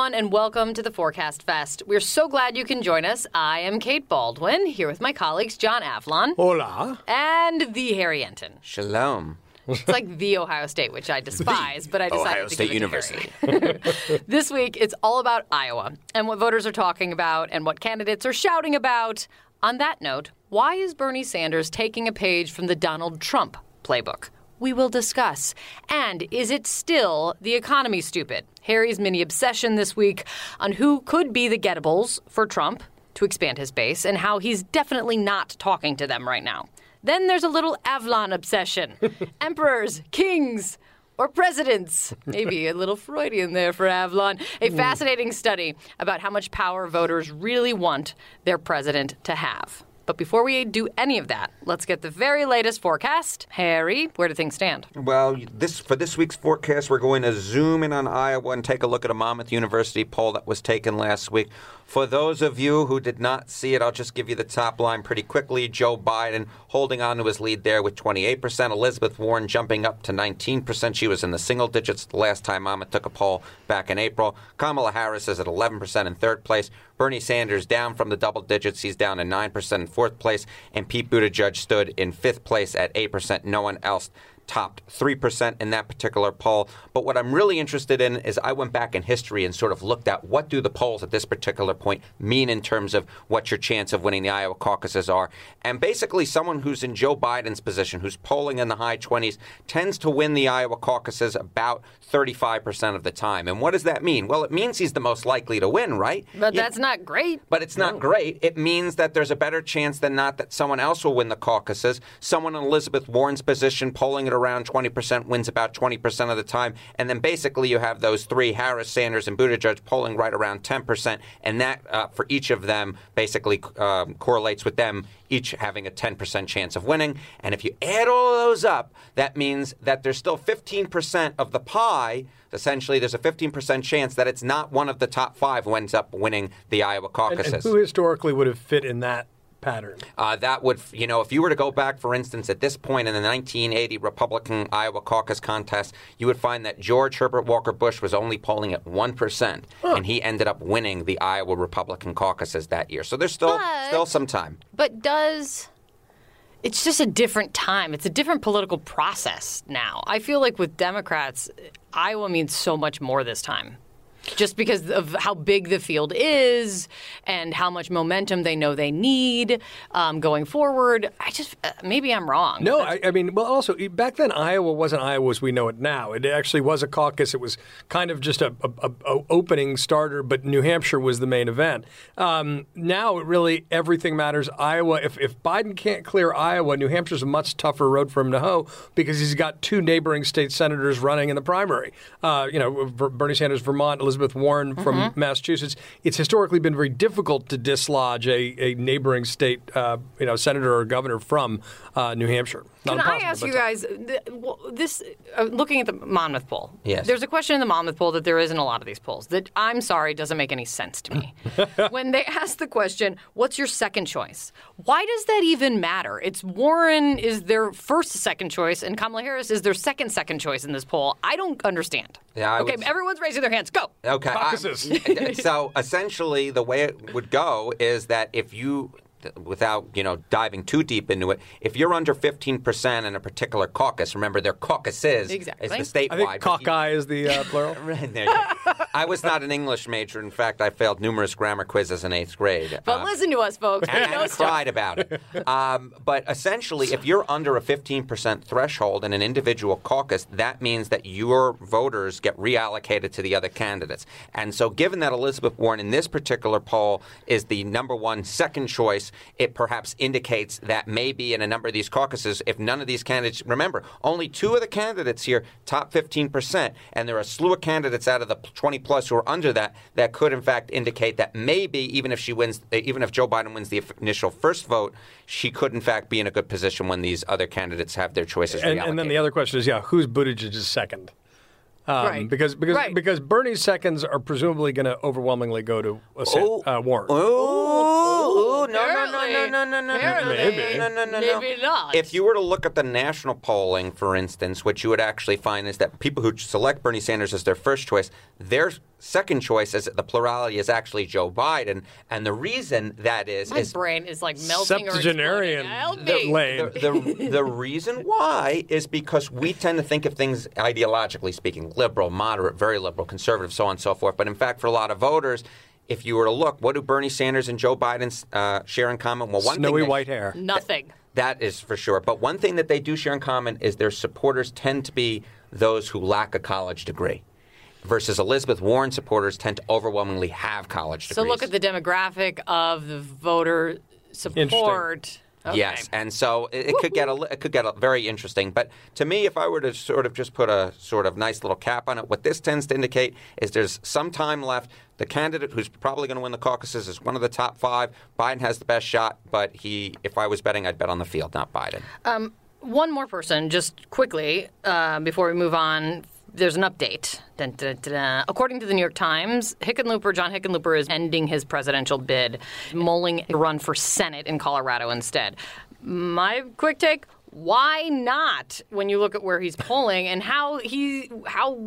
everyone, and welcome to the Forecast Fest. We're so glad you can join us. I am Kate Bolduan, here with my colleagues John Avlon Hola. and the Harry Enten. Shalom. It's like the Ohio State, which I despise, but I decided Ohio to State give it to University. Harry. this week, it's all about Iowa and what voters are talking about and what candidates are shouting about. On that note, why is Bernie Sanders taking a page from the Donald Trump playbook? We will discuss. And is it still the economy stupid? Harry's mini obsession this week on who could be the gettables for Trump to expand his base and how he's definitely not talking to them right now. Then there's a little Avlon obsession. Emperors, kings, or presidents. Maybe a little Freudian there for Avlon. A mm. fascinating study about how much power voters really want their president to have. But before we do any of that, let's get the very latest forecast. Harry, where do things stand? Well, this for this week's forecast, we're going to zoom in on Iowa and take a look at a Monmouth University poll that was taken last week. For those of you who did not see it, I'll just give you the top line pretty quickly. Joe Biden holding on to his lead there with 28%. Elizabeth Warren jumping up to 19%. She was in the single digits the last time Monmouth took a poll back in April. Kamala Harris is at 11% in third place. Bernie Sanders down from the double digits. He's down to 9% in fourth place. And Pete Buttigieg stood in fifth place at 8%. No one else topped 3% in that particular poll. But what I'm really interested in is I went back in history and sort of looked at what do the polls at this particular point mean in terms of what your chance of winning the Iowa caucuses are. And basically someone who's in Joe Biden's position, who's polling in the high 20s, tends to win the Iowa caucuses about 35% of the time. And what does that mean? Well, it means he's the most likely to win, right? But You- that's not great. but it's not great. It means that there's a better chance than not that someone else will win the caucuses. Someone in Elizabeth Warren's position, polling at around 20%, wins about 20% of the time. And then basically you have those three, Harris, Sanders, and Buttigieg, polling right around 10%. And that, uh, for each of them, basically um, correlates with them each having a 10% chance of winning. And if you add all of those up, that means that there's still 15% of the pie. Essentially, there's a 15% chance that it's not one of the top five who ends up winning the Iowa And, caucuses. and who historically would have fit in that pattern? Uh, that would, you know, if you were to go back, for instance, at this point in the 1980 Republican Iowa caucus contest, you would find that George Herbert Walker Bush was only polling at 1%, and he ended up winning the Iowa Republican caucuses that year. So there's still, But- still some time. But does it's just a different time. It's a different political process now. I feel like with Democrats, Iowa means so much more this time. Just because of how big the field is and how much momentum they know they need um, going forward. I just, uh, maybe I'm wrong. No, I, I mean, well, also back then Iowa wasn't Iowa as we know it now. It actually was a caucus. It was kind of just a, a, a- a opening starter, but New Hampshire was the main event. Um, now, it really everything matters. Iowa. If, if Biden can't clear Iowa, New Hampshire's a much tougher road for him to hoe because he's got two neighboring state senators running in the primary. Uh, you know, Bernie Sanders, Vermont, Elizabeth Warren from Massachusetts. It's historically been very difficult to dislodge a, a neighboring state, uh, you know, senator or governor from uh, New Hampshire. Not Can I ask you guys th- well, this? Uh, looking at the Monmouth poll, Yes. there's a question in the Monmouth poll that there isn't a lot of these polls that I'm sorry doesn't make any sense to me. when they ask the question, "What's your second choice?" Why does that even matter? It's Warren is their first second choice, and Kamala Harris is their second second choice in this poll. I don't understand. Yeah, I okay, would- everyone's raising their hands. Go. Okay. I- so essentially, the way it would go is that if you without you know diving too deep into it, if you're under 15% in a particular caucus, remember their caucuses Exactly. is the statewide. I think but you- cockeye is the uh, plural. Right, there. I was not an English major. In fact, I failed numerous grammar quizzes in eighth grade. But Uh, listen to us, folks. We and I stuff. cried about it. Um, but essentially, if you're under a 15% threshold in an individual caucus, that means that your voters get reallocated to the other candidates. And so, given that Elizabeth Warren in this particular poll is the number one second choice, it perhaps indicates that maybe in a number of these caucuses, if none of these candidates, remember, only two of the candidates here top 15%, and there are a slew of candidates out of the 20 plus who are under that, that could in fact indicate that maybe even if she wins, even if Joe Biden wins the initial first vote, she could in fact be in a good position when these other candidates have their choices And, and then the other question is, yeah, who's Buttigieg's second? Um, Right. Because because Right. because Bernie's seconds are presumably going to overwhelmingly go to uh, Sa- Oh. uh, Warren. Oh, no, no, no, no, no, no, no, no, Maybe. no, no, no, no. maybe not. If you were to look at the national polling, for instance, what you would actually find is that people who select Bernie Sanders as their first choice, their second choice is the plurality is actually Joe Biden, and the reason that is My is brain is like melting Septuagenarian exploding. Help the me. the, the, the reason why is because we tend to think of things ideologically speaking liberal, moderate, very liberal, conservative, so on and so forth. But in fact, for a lot of voters, if you were to look, what do Bernie Sanders and Joe Biden uh, share in common? Well, one Snowy thing they- white hair. Nothing. That is for sure. But one thing that they do share in common is their supporters tend to be those who lack a college degree. Versus Elizabeth Warren supporters tend to overwhelmingly have college degrees. So look at the demographic of the voter support. Okay. Yes, and so it, it could get a it could get a, very interesting. But to me, if I were to sort of just put a sort of nice little cap on it, what this tends to indicate is there's some time left. The candidate who's probably going to win the caucuses is one of the top five. Biden has the best shot, but he, if I was betting, I'd bet on the field, not Biden. One more person, just quickly, uh, before we move on. There's an update. Dun, dun, dun. According to the New York Times, Hickenlooper, John Hickenlooper, is ending his presidential bid, mulling a run for Senate in Colorado instead. My quick take: Why not? When you look at where he's polling and how he, how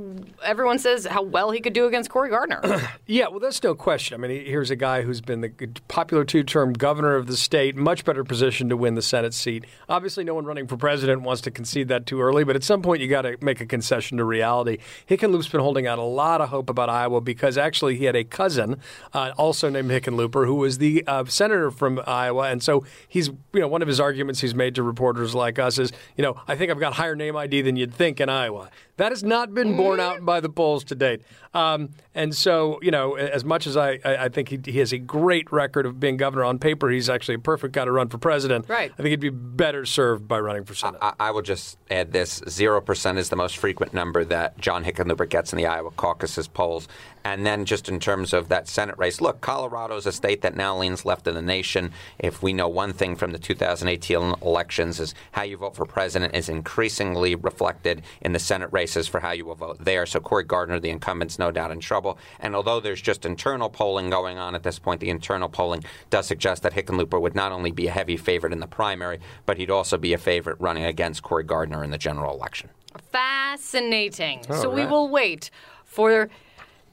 everyone says how well he could do against Cory Gardner. Yeah, well, that's no question. I mean, here's a guy who's been the popular two-term governor of the state, much better position to win the Senate seat. Obviously, no one running for president wants to concede that too early, but at some point, you got to make a concession to reality. Hickenloop's been holding out a lot of hope about Iowa because actually he had a cousin, uh, also named Hickenlooper, who was the uh, senator from Iowa, and so he's, you know, one of his arguments he's made to reporters like us is, you know, I think I've got higher name ID than you'd think in Iowa. That has not been borne out by the polls to date. Um, and so, you know, as much as I, I I think he, he has a great record of being governor on paper, he's actually a perfect guy to run for president. Right. I think he'd be better served by running for Senate. I, I will just add this: zero percent is the most frequent number that John Hickenlooper gets in the Iowa caucuses polls. And then, just in terms of that Senate race, look, Colorado is a state that now leans left in the nation. If we know one thing from the 2018 elections, is how you vote for president is increasingly reflected in the Senate races for how you will vote there. So Cory Gardner, the incumbent's no doubt in trouble. And although there's just internal polling going on at this point, the internal polling does suggest that Hickenlooper would not only be a heavy favorite in the primary, but he'd also be a favorite running against Cory Gardner in the general election. Fascinating. so we will wait for.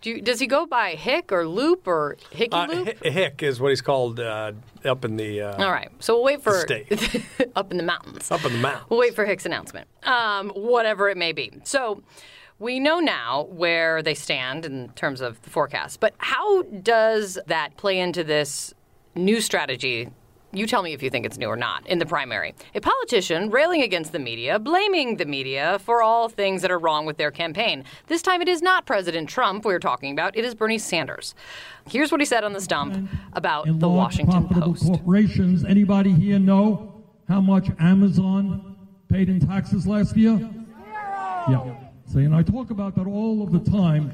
Do you, does he go by Hick or Loop or Hickey Uh, Loop? Hi- Hick is what he's called uh, up in the uh, All right. So we'll wait for state. up in the mountains. up in the mountains. We'll wait for Hick's announcement, um, whatever it may be. So we know now where they stand in terms of the forecast. But how does that play into this new strategy? You tell me if you think it's new or not in the primary. A politician railing against the media, blaming the media for all things that are wrong with their campaign. This time it is not President Trump we're talking about, it is Bernie Sanders. Here's what he said on the stump about and the Washington Post. corporations. Anybody here know how much Amazon paid in taxes last year? Zero. Yeah. See, and I talk about that all of the time,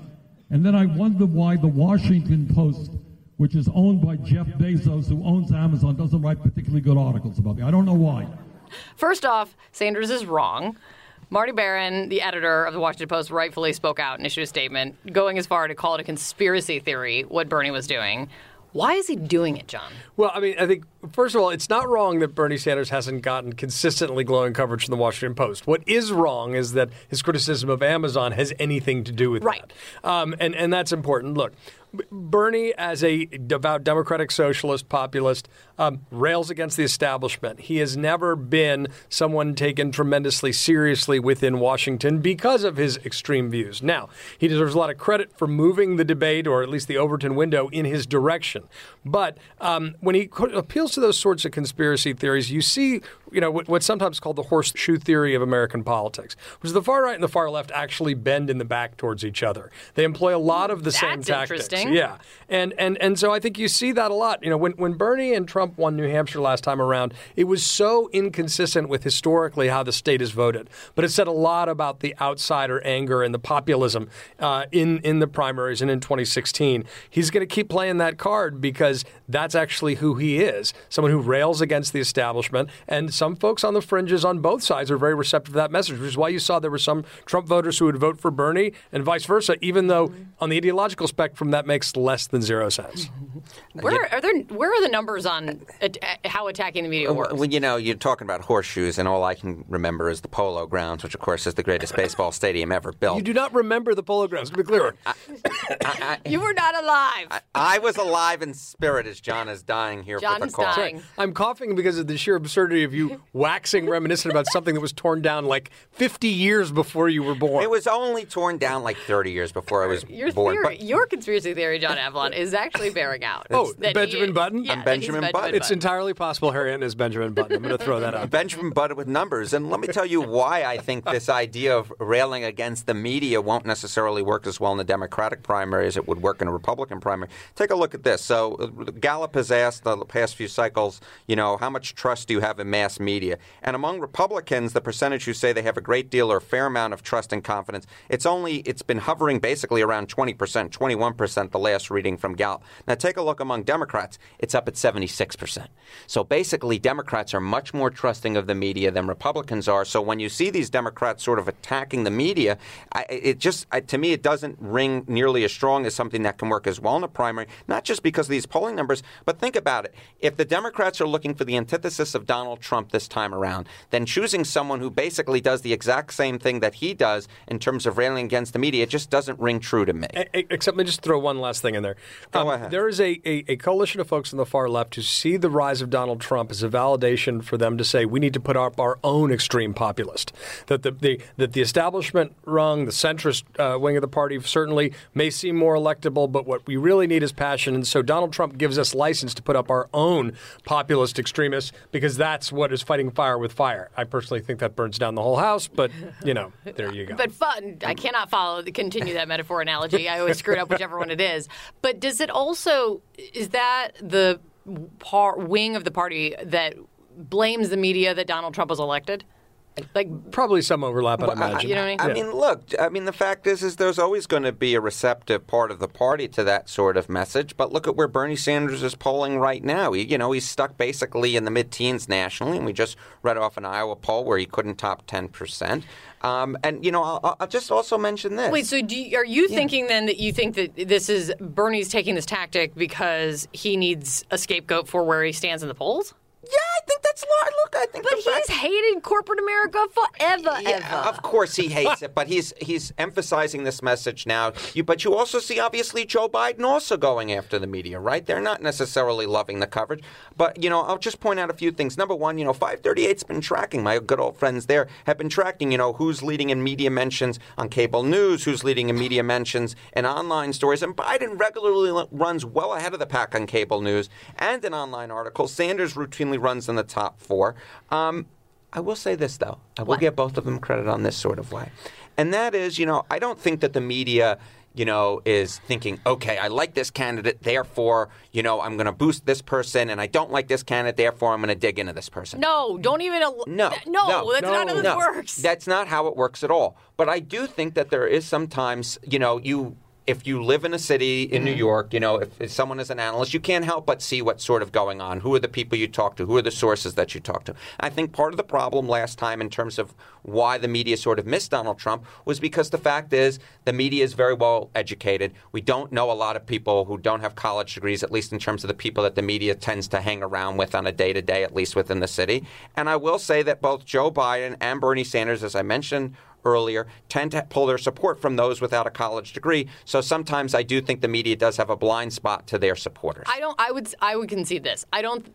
and then I wonder why the Washington Post, which is owned by Jeff Bezos, who owns Amazon, doesn't write particularly good articles about me. I don't know why. First off, Sanders is wrong. Marty Baron, the editor of the Washington Post, rightfully spoke out and issued a statement going as far to call it a conspiracy theory what Bernie was doing. Why is he doing it, John? Well, I mean, I think first of all, it's not wrong that Bernie Sanders hasn't gotten consistently glowing coverage from the Washington Post. What is wrong is that his criticism of Amazon has anything to do with Right. that. Um, and, and that's important. Look, Bernie, as a devout democratic socialist populist, um, rails against the establishment. He has never been someone taken tremendously seriously within Washington because of his extreme views. Now, he deserves a lot of credit for moving the debate, or at least the Overton window, in his direction. But um, when he appeals to those sorts of conspiracy theories, you see, you know, what, what's sometimes called the horseshoe theory of American politics, which is the far right and the far left actually bend in the back towards each other. They employ a lot of the same That's tactics. interesting. Yeah, and and and so I think you see that a lot. You know, when when Bernie and Trump won New Hampshire last time around, it was so inconsistent with historically how the state is voted. But it said a lot about the outsider anger and the populism uh, in in the primaries and in 2016. He's going to keep playing that card because that's actually who he is. Someone who rails against the establishment, and some folks on the fringes on both sides are very receptive to that message, which is why you saw there were some Trump voters who would vote for Bernie and vice versa, even though mm-hmm. on the ideological spectrum that makes less than zero sense. Where are there? Where are the numbers on at, how attacking the media works? Well, you know, you're talking about horseshoes, and all I can remember is the Polo Grounds, which, of course, is the greatest baseball stadium ever built. You do not remember the polo grounds, to be clear. you were not alive. I was alive in spirit as John is dying here John for the is call. dying. I'm coughing because of the sheer absurdity of you waxing reminiscent about something that was torn down like 50 years before you were born. It was only torn down like 30 years before I was Your born. theory, but your conspiracy theory, John Avlon, is actually bearing out. Oh, Benjamin he- Button? Yeah, I'm Benjamin Button. it's entirely possible Harry Ant is Benjamin Button. I'm going to throw that out. Benjamin Button with numbers. And let me tell you why I think this idea of railing against the media won't necessarily work as well in the Democratic primary as it would work in a Republican primary. Take a look at this. So uh, Gallup has asked the past few cycles, you know, how much trust do you have in mass media? And among Republicans, the percentage who say they have a great deal or a fair amount of trust and confidence, it's only it's been hovering basically around 20%, 21% the last reading from Gallup. Now take a look among Democrats, it's up at 76%. So basically Democrats are much more trusting of the media than Republicans are. So when you see these Democrats sort of attacking the media, I, it just I, to me it doesn't ring nearly as strong as something that can work as well in a primary. Not just because of these polling numbers, but think about it. If the Democrats are looking for the antithesis of Donald Trump this time around, then choosing someone who basically does the exact same thing that he does in terms of railing against the media, it just doesn't ring true to me. Except, let me just throw one last thing in there. Um, ahead. There is a, a, a coalition of folks on the far left who see the rise of Donald Trump as a validation for them to say we need to put up our own extreme populist. That the, the that the establishment rung, the centrist uh, wing of the party certainly may seem more electable, but what we really need is passion. And so Donald Trump gives us license to put up our own populist extremists because that's what is fighting fire with fire. I personally think that burns down the whole house, but you know, there you go. But fun. I cannot follow continue that metaphor analogy. I always screw it up whichever one it is. But does it also is that the par, wing of the party that blames the media that Donald Trump was elected? Like Probably some overlap, I'd Well, I- imagine. You know what I I mean? mean, look. I mean, the fact is, is there's always going to be a receptive part of the party to that sort of message. But look at where Bernie Sanders is polling right now. He, you know, he's stuck basically in the mid-teens nationally, and we just read off an Iowa poll where he couldn't top ten percent. Um, and you know, I'll, I'll just also mention this. Wait, so do you, are you thinking then that you think that this is Bernie's taking this tactic because he needs a scapegoat for where he stands in the polls? Yeah, I think that's lo- look. I think But he's hated corporate America forever, Yeah, ever. of course he hates it, but he's he's emphasizing this message now. You, but you also see obviously Joe Biden also going after the media, right? They're not necessarily loving the coverage, but you know I'll just point out a few things. Number one, you know 538's been tracking. My good old friends there have been tracking. You know who's leading in media mentions on cable news, who's leading in media mentions in online stories, and Biden regularly runs well ahead of the pack on cable news and in online articles. Sanders routinely runs in the top four. Um, I will say this though. I will give both of them credit on this sort of way. And that is, you know, I don't think that the media, you know, is thinking, okay, I like this candidate, therefore, you know, I'm going to boost this person, and I don't like this candidate, therefore, I'm going to dig into this person. no, don't even. al- No, th- no, that's not how it no. works. That's not how it works at all. But I do think that there is sometimes, you know, you if you live in a city in. New mm. York, you know, if, if someone is an analyst, you can't help but see what's sort of going on. Who are the people you talk to? Who are the sources that you talk to? I think part of the problem last time in terms of why the media sort of missed Donald Trump was because the fact is the media is very well educated. We don't know a lot of people who don't have college degrees, at least in terms of the people that the media tends to hang around with on a day to day, at least within the city. And I will say that both Joe Biden and Bernie Sanders, as I mentioned earlier, tend to pull their support from those without a college degree. So sometimes I do think the media does have a blind spot to their supporters. I don't. I would. I would concede this. I don't.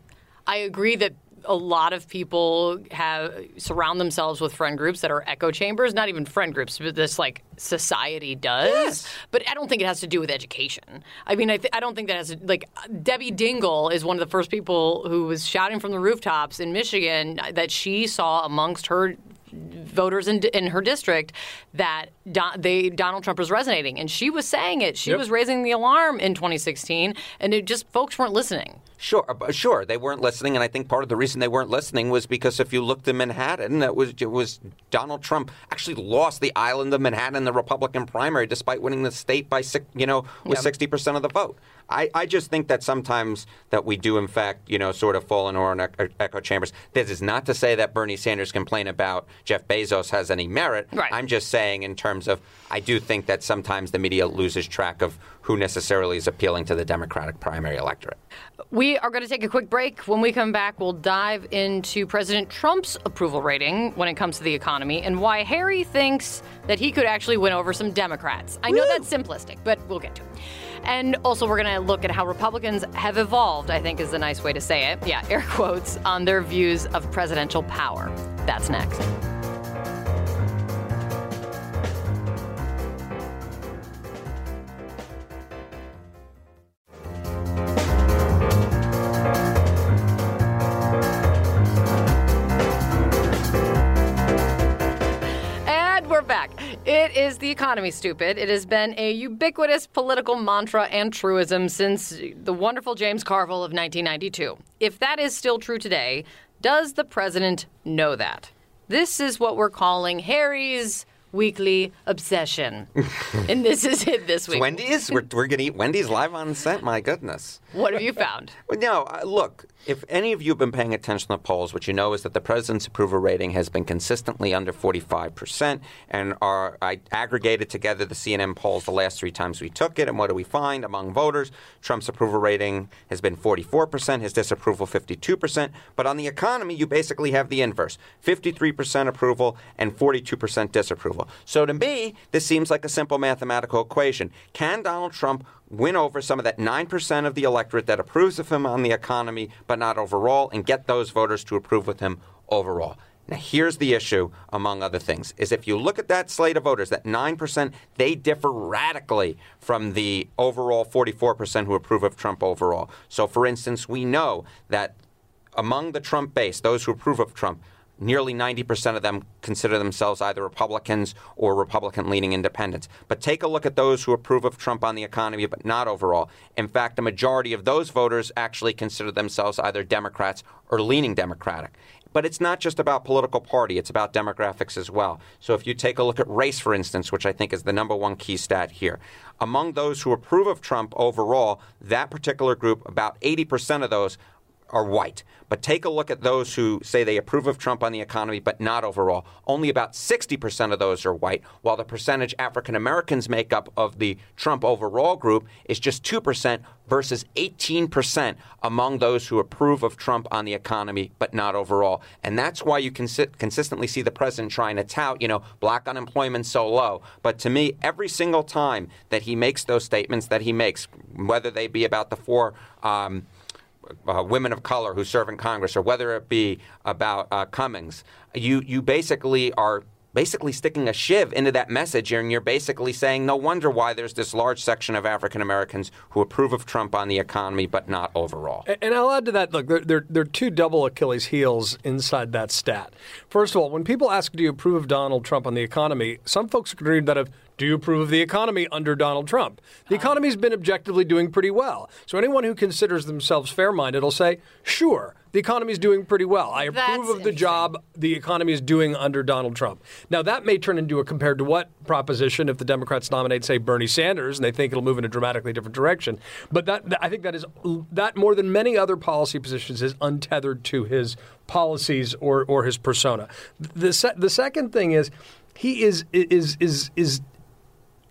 I agree that a lot of people have surround themselves with friend groups that are echo chambers. Not even friend groups, but this like society does. Yes. But I don't think it has to do with education. I mean, I, th- I don't think that has to, like Debbie Dingell is one of the first people who was shouting from the rooftops in Michigan that she saw amongst her voters in, in her district that Don, they Donald Trump was resonating, and she was saying it. She Yep. was raising the alarm in 2016, and it just folks weren't listening. Sure, uh, sure, they weren't listening, and I think part of the reason they weren't listening was because if you looked in Manhattan, it was it was Donald Trump actually lost the island of Manhattan in the Republican primary, despite winning the state by six, you know, with sixty percent of the vote. I, I just think that sometimes that we do, in fact, you know, sort of fall in our own echo chambers. This is not to say that Bernie Sanders' complaint about Jeff Bezos has any merit. Right. I'm just saying, in terms of, I do think that sometimes the media loses track of who necessarily is appealing to the Democratic primary electorate. We are going to take a quick break. When we come back, we'll dive into President Trump's approval rating when it comes to the economy and why Harry thinks that he could actually win over some Democrats. I know that's simplistic, but we'll get to it. And also, we're going to look at how Republicans have evolved, I think is the nice way to say it. Yeah, air quotes, on their views of presidential power. That's next. The economy, stupid. It has been a ubiquitous political mantra and truism since the wonderful James Carville of 1992. If that is still true today, does the president know that? This is what we're calling Harry's weekly obsession. and this is it this week. Wendy's? We're, we're going to eat Wendy's live on set? My goodness. What have you found? Well, no, uh, look, if any of you have been paying attention to the polls, what you know is that the president's approval rating has been consistently under 45%. And our, I aggregated together the CNN polls the last three times we took it. And what do we find among voters? Trump's approval rating has been 44%, his disapproval 52%. But on the economy, you basically have the inverse 53% approval and 42% disapproval. So to me, this seems like a simple mathematical equation. Can Donald Trump win over some of that 9% of the electorate that approves of him on the economy, but not overall, and get those voters to approve with him overall. Now, here's the issue, among other things, is if you look at that slate of voters, that 9%, they differ radically from the overall 44% who approve of Trump overall. So, for instance, we know that among the Trump base, those who approve of Trump, nearly 90% of them consider themselves either Republicans or Republican leaning independents. But take a look at those who approve of Trump on the economy, but not overall. In fact, the majority of those voters actually consider themselves either Democrats or leaning Democratic. But it's not just about political party, it's about demographics as well. So if you take a look at race, for instance, which I think is the number one key stat here, among those who approve of Trump overall, that particular group, about 80% of those are white. But take a look at those who say they approve of Trump on the economy, but not overall. Only about 60% of those are white, while the percentage African Americans make up of the Trump overall group is just 2% versus 18% among those who approve of Trump on the economy, but not overall. And that's why you consi- consistently see the president trying to tout, you know, black unemployment so low. But to me, every single time that he makes those statements that he makes, whether they be about the four, um, uh, women of color who serve in Congress, or whether it be about uh, Cummings, you you basically are basically sticking a shiv into that message, and you're basically saying, no wonder why there's this large section of African Americans who approve of Trump on the economy, but not overall. And I'll add to that. Look, there, there, there are two double Achilles heels inside that stat. First of all, when people ask, "Do you approve of Donald Trump on the economy?" Some folks could read that of, "Do you approve of the economy under Donald Trump?" The economy's been objectively doing pretty well. So anyone who considers themselves fair-minded will say, "Sure." the economy is doing pretty well. I That's approve of the job the economy is doing under Donald Trump. Now, that may turn into a compared to what proposition if the Democrats nominate, say, Bernie Sanders, and they think it'll move in a dramatically different direction. But that I think that is that more than many other policy positions is untethered to his policies or or his persona. The se- the second thing is he is is is is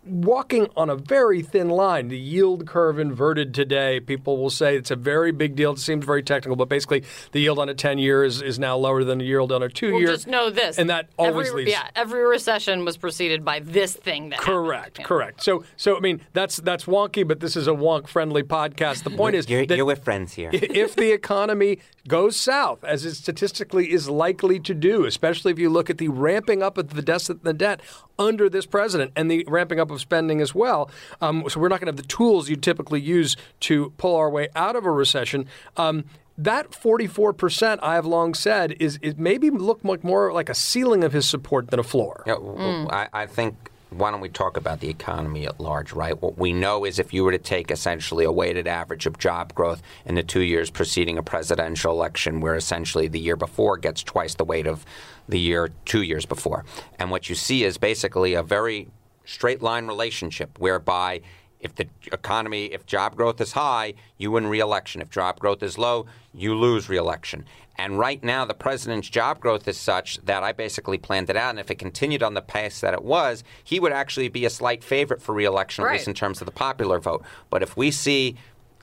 walking on a very thin line. The yield curve inverted today. People will say it's a very big deal. It seems very technical, but basically the yield on a 10 year is, is now lower than the yield on a two Well, year. just know this. And that always every, leads. Yeah, every recession was preceded by this thing that Correct, happened. correct. So, so I mean, that's that's wonky, but this is a wonk-friendly podcast. The point is You're, that you're with friends here. if the economy goes south, as it statistically is likely to do, especially if you look at the ramping up of the deficit the debt under this president and the ramping up of spending as well. Um, so we're not going to have the tools you typically use to pull our way out of a recession. Um, that 44%, I have long said, is, is maybe look more like a ceiling of his support than a floor. Yeah, w- w- I, I think why don't we talk about the economy at large, right? What we know is if you were to take essentially a weighted average of job growth in the two years preceding a presidential election, where essentially the year before gets twice the weight of the year two years before. And what you see is basically a very straight line relationship whereby if the economy, if job growth is high, you win reelection. If job growth is low, you lose reelection. And right now, the president's job growth is such that I basically planned it out. And if it continued on the pace that it was, he would actually be a slight favorite for reelection, at Right. least in terms of the popular vote. But if we see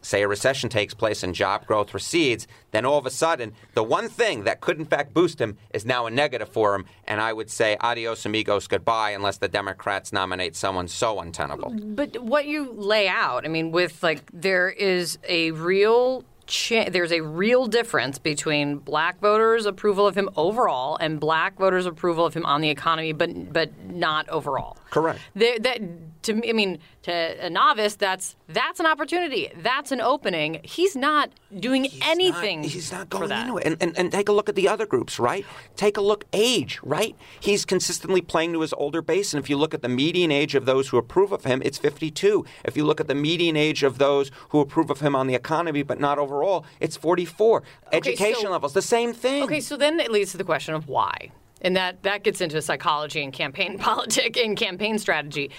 say a recession takes place and job growth recedes, then all of a sudden, the one thing that could in fact boost him is now a negative for him. And I would say adios amigos, goodbye, unless the Democrats nominate someone so untenable. But what you lay out, I mean, with like there is a real. There's a real difference between black voters' approval of him overall and black voters' approval of him on the economy, but but not overall. Correct. There- that to me, I mean, to a novice, that's that's an opportunity. That's an opening. He's not doing He's anything. Not, he's not going into it. And, and, and take a look at the other groups, right? Take a look age, right? He's consistently playing to his older base. And if you look at the median age of those who approve of him, it's 52. If you look at the median age of those who approve of him on the economy but not overall, it's 44. Education so- levels, the same thing. Okay, so then it leads to the question of why. And that, that gets into psychology and campaign politics and campaign strategy.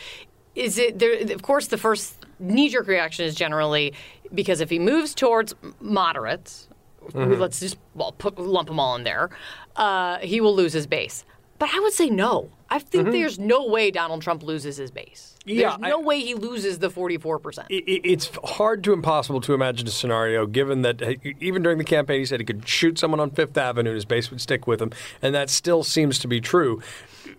Is it there of course the first knee jerk reaction is generally because if he moves towards moderates, let's just well put lump them all in there, uh, he will lose his base. But I would say no. I think there's no way Donald Trump loses his base. Yeah, there's no I- way he loses the 44%. it- it- it's hard to impossible to imagine a scenario given that even during the campaign he said he could shoot someone on Fifth Avenue and his base would stick with him, and that still seems to be true.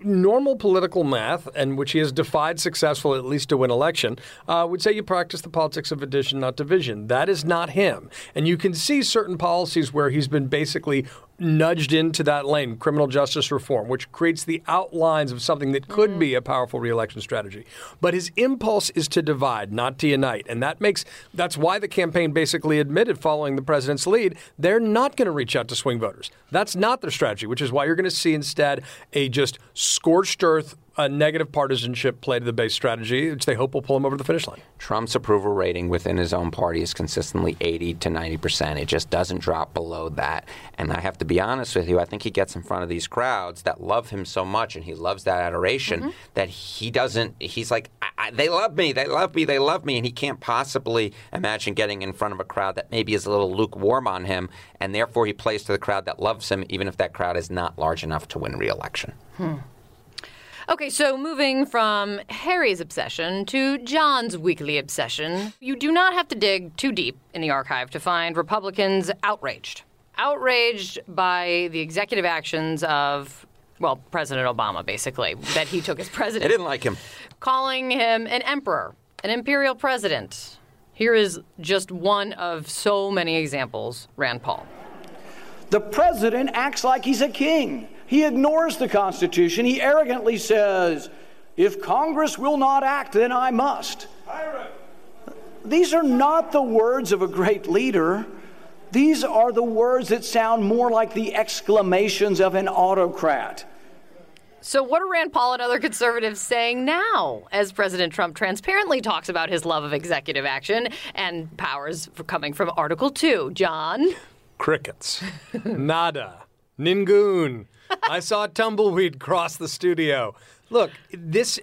Normal political math, and which he has defied successfully at least to win election, uh, would say you practice the politics of addition, not division. That is not him, and you can see certain policies where he's been basically nudged into that lane, criminal justice reform, which creates the outlines of something that could be a powerful reelection strategy. But his impulse is to divide, not to unite. And that makes that's why the campaign basically admitted following the president's lead, they're not going to reach out to swing voters. That's not their strategy, which is why you're going to see instead a just scorched earth a negative partisanship play to the base strategy, which they hope will pull him over the finish line. Trump's approval rating within his own party is consistently 80 to 90 percent. It just doesn't drop below that. And I have to be honest with you, I think he gets in front of these crowds that love him so much, and he loves that adoration mm-hmm. that he doesn't. He's like, I, I, they love me, they love me, they love me, and he can't possibly imagine getting in front of a crowd that maybe is a little lukewarm on him, and therefore he plays to the crowd that loves him, even if that crowd is not large enough to win re-election. Hmm. Okay, so moving from Harry's obsession to John's weekly obsession, you do not have to dig too deep in the archive to find Republicans outraged. Outraged by the executive actions of, well, President Obama, basically, that he took as president. They didn't like him. calling him an emperor, an imperial president. Here is just one of so many examples Rand Paul. The president acts like he's a king. He ignores the Constitution. He arrogantly says, If Congress will not act, then I must. These are not the words of a great leader. These are the words that sound more like the exclamations of an autocrat. So, what are Rand Paul and other conservatives saying now as President Trump transparently talks about his love of executive action and powers for coming from Article 2? John? Crickets. Nada. Ningoon. I saw tumbleweed cross the studio. Look, this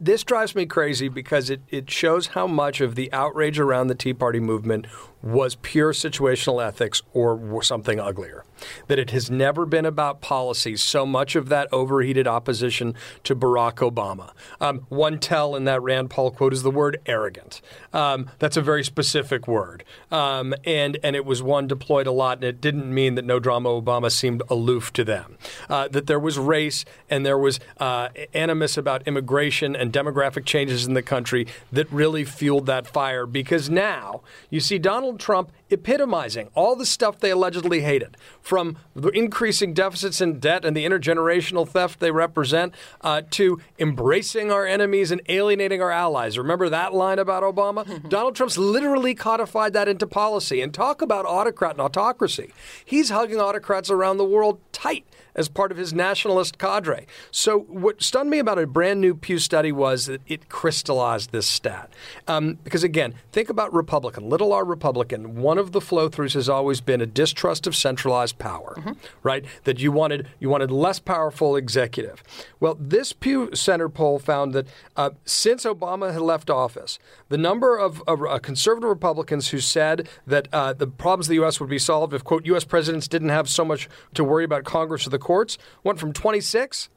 this drives me crazy because it, it shows how much of the outrage around the Tea Party movement was pure situational ethics or something uglier. That it has never been about policy. So much of that overheated opposition to Barack Obama. Um, one tell in that Rand Paul quote is the word arrogant. Um, that's a very specific word, um, and and it was one deployed a lot, and it didn't mean that no drama Obama seemed aloof to them. Uh, that there was race and there was uh, animus about immigration and demographic changes in the country that really fueled that fire. Because now you see Donald Trump epitomizing all the stuff they allegedly hated, from the increasing deficits and debt and the intergenerational theft they represent, uh, to embracing our enemies and alienating our allies. Remember that line about Obama? Donald Trump's literally codified that into policy. And talk about autocrat and autocracy. He's hugging autocrats around the world tight as part of his nationalist cadre. So, what stunned me about a brand new Pew study was that it crystallized this stat. Um, because, again, think about Republican, little r Republican. One of the flow throughs has always been a distrust of centralized power, mm-hmm. right? That you wanted you wanted less powerful executive. Well, this Pew Center poll found that uh, since Obama had left office, the number of, uh, conservative Republicans who said that uh, the problems of the U.S. would be solved if, quote, U.S. presidents didn't have so much to worry about Congress or the courts went from 26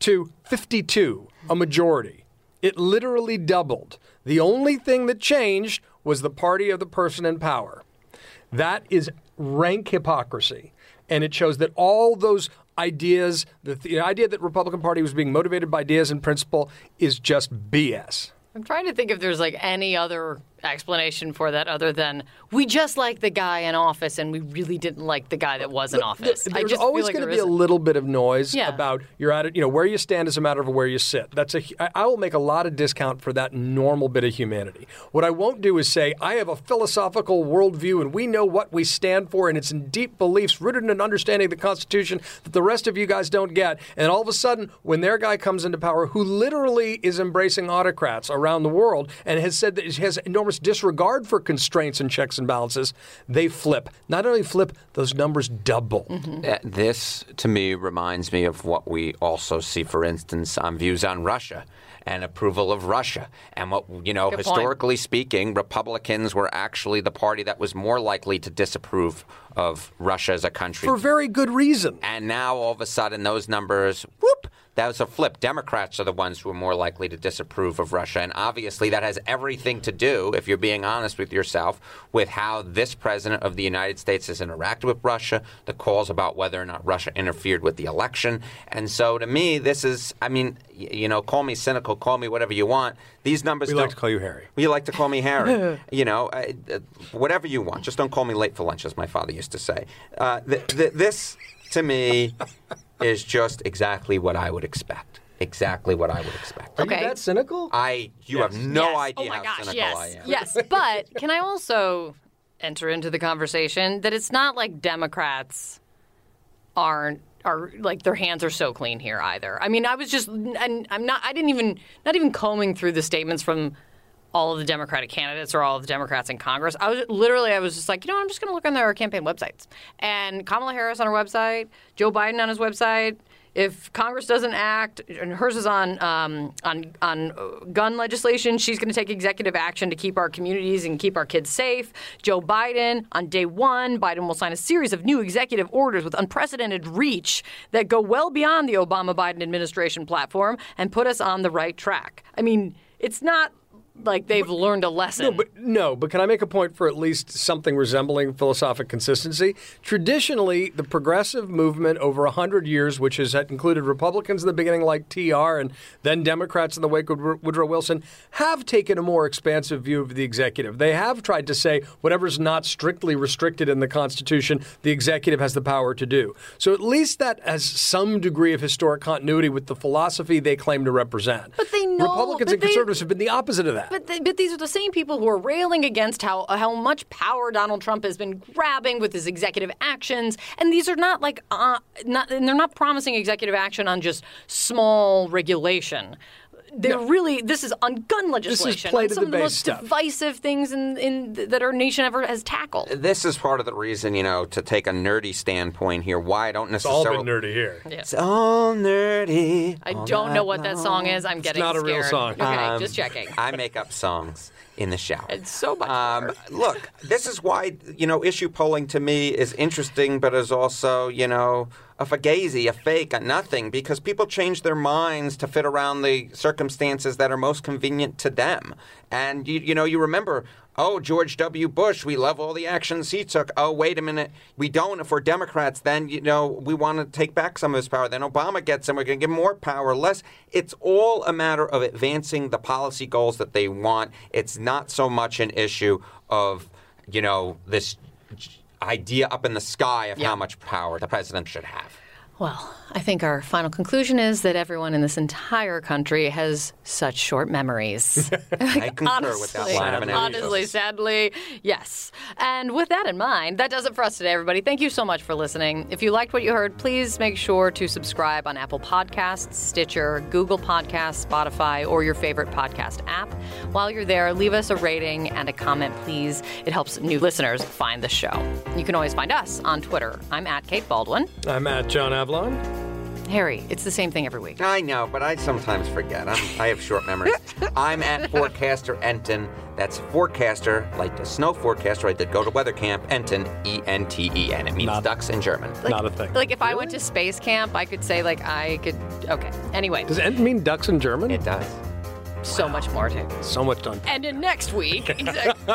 to 52, a majority. It literally doubled. The only thing that changed was the party of the person in power. That is rank hypocrisy. And it shows that all those ideas, the, the idea that Republican Party was being motivated by ideas and principle is just BS. I'm trying to think if there's like any other explanation for that other than we just like the guy in office and we really didn't like the guy that was in office. There's always like going to be a little bit of noise yeah. about you're at it, you know, where you stand is a matter of where you sit. That's a I will make a lot of discount for that normal bit of humanity. What I won't do is say I have a philosophical worldview and we know what we stand for and it's in deep beliefs rooted in an understanding of the Constitution that the rest of you guys don't get. And all of a sudden, when their guy comes into power, who literally is embracing autocrats around the world and has said that he has enormous enormous disregard for constraints and checks and balances, they flip. Not only flip, those numbers double. Mm-hmm. This, to me, reminds me of what we also see, for instance, on views on Russia and approval of Russia. And what you know, Good historically point. speaking, Republicans were actually the party that was more likely to disapprove of Russia as a country for very good reason. And now all of a sudden, those numbers, whoop, that was a flip. Democrats are the ones who are more likely to disapprove of Russia. And obviously, that has everything to do, if you're being honest with yourself, with how this president of the United States has interacted with Russia, the calls about whether or not Russia interfered with the election. And so, to me, this is, I mean, you know, call me cynical, call me whatever you want. These numbers. We like to call you Harry. We like to call me Harry. you know, uh, whatever you want. Just don't call me late for lunch, as my father used to say. Uh, th- th- this, to me, is just exactly what I would expect. Exactly what I would expect. Are okay. you that cynical? I. You yes. have no yes. idea oh my how gosh, cynical yes. I am. Yes, but can I also enter into the conversation that it's not like Democrats aren't are like their hands are so clean here either. I mean, I was just and I'm not I didn't even not even combing through the statements from all of the Democratic candidates or all of the Democrats in Congress. I was literally, I was just like, you know, I'm just going to look on their campaign websites. And Kamala Harris on her website, Joe Biden on his website. If Congress doesn't act, and hers is on um, on on gun legislation, she's going to take executive action to keep our communities and keep our kids safe. Joe Biden on day one, Biden will sign a series of new executive orders with unprecedented reach that go well beyond the Obama Biden administration platform and put us on the right track. I mean, it's not like they've but, learned a lesson. No but, no, but can I make a point for at least something resembling philosophic consistency? Traditionally, the progressive movement over 100 years, which has included Republicans in the beginning like TR and then Democrats in the wake of Woodrow Wilson, have taken a more expansive view of the executive. They have tried to say whatever's not strictly restricted in the Constitution, the executive has the power to do. So at least that has some degree of historic continuity with the philosophy they claim to represent. But they know Republicans and conservatives they, have been the opposite of that. But, but these are the same people who are railing against how how much power Donald Trump has been grabbing with his executive actions, and these are not like uh, not and they're not promising executive action on just small regulation they're really this is on gun legislation. This is play to some the of the most stuff. divisive things in, in that our nation ever has tackled. This is part of the reason, you know, to take a nerdy standpoint here. Why I don't necessarily It's all necessarily. been nerdy here. Yeah. It's all nerdy. I all don't know what that song is. I'm getting not a scared. real song. Okay, Um, just checking. I make up songs in the shower. It's so much Um, look, this is why you know issue polling to me is interesting, but is also you know a fugazi, a fake, a nothing, because people change their minds to fit around the circumstances that are most convenient to them. And you, you know, you remember. Oh, George W. Bush, we love all the actions he took. Oh, wait a minute, we don't. If we're Democrats, then you know we want to take back some of his power. Then Obama gets him. We're going to give him more power, less. It's all a matter of advancing the policy goals that they want. It's not so much an issue of you know this idea up in the sky of Yeah. how much power the president should have. Well, I think our final conclusion is that everyone in this entire country has such short memories. I concur with that honestly, line of honestly, sadly, yes. And with that in mind, that does it for us today, everybody. Thank you so much for listening. If you liked what you heard, please make sure to subscribe on Apple Podcasts, Stitcher, Google Podcasts, Spotify, or your favorite podcast app. While you're there, leave us a rating and a comment, please. It helps new listeners find the show. You can always find us on Twitter. I'm at Kate Bolduan. I'm at John Avlon. Harry, it's the same thing every week. I know, but I sometimes forget. I'm, I have short memories. I'm at Forecaster Enten. That's forecaster, like the snow forecaster. I did go to weather camp. Enten, E N T E N. It means Not- ducks in German. Not a thing. Like if I went to space camp, I could say like I could. Okay. Anyway, Does Ent mean ducks in German? It does. So much more too. so much done. And in next week,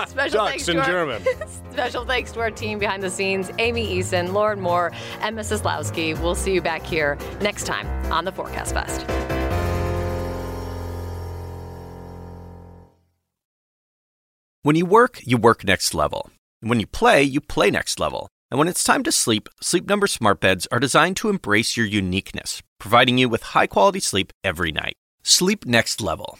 special Ducks thanks in to our, German. special thanks to our team behind the scenes, Amy Eason, Lauren Moore, and Mrs. Lowski. We'll see you back here next time on the Forecast Fest. When you work, you work next level. And when you play, you play next level. And when it's time to sleep, Sleep Number smart beds are designed to embrace your uniqueness, providing you with high-quality sleep every night. Sleep next level.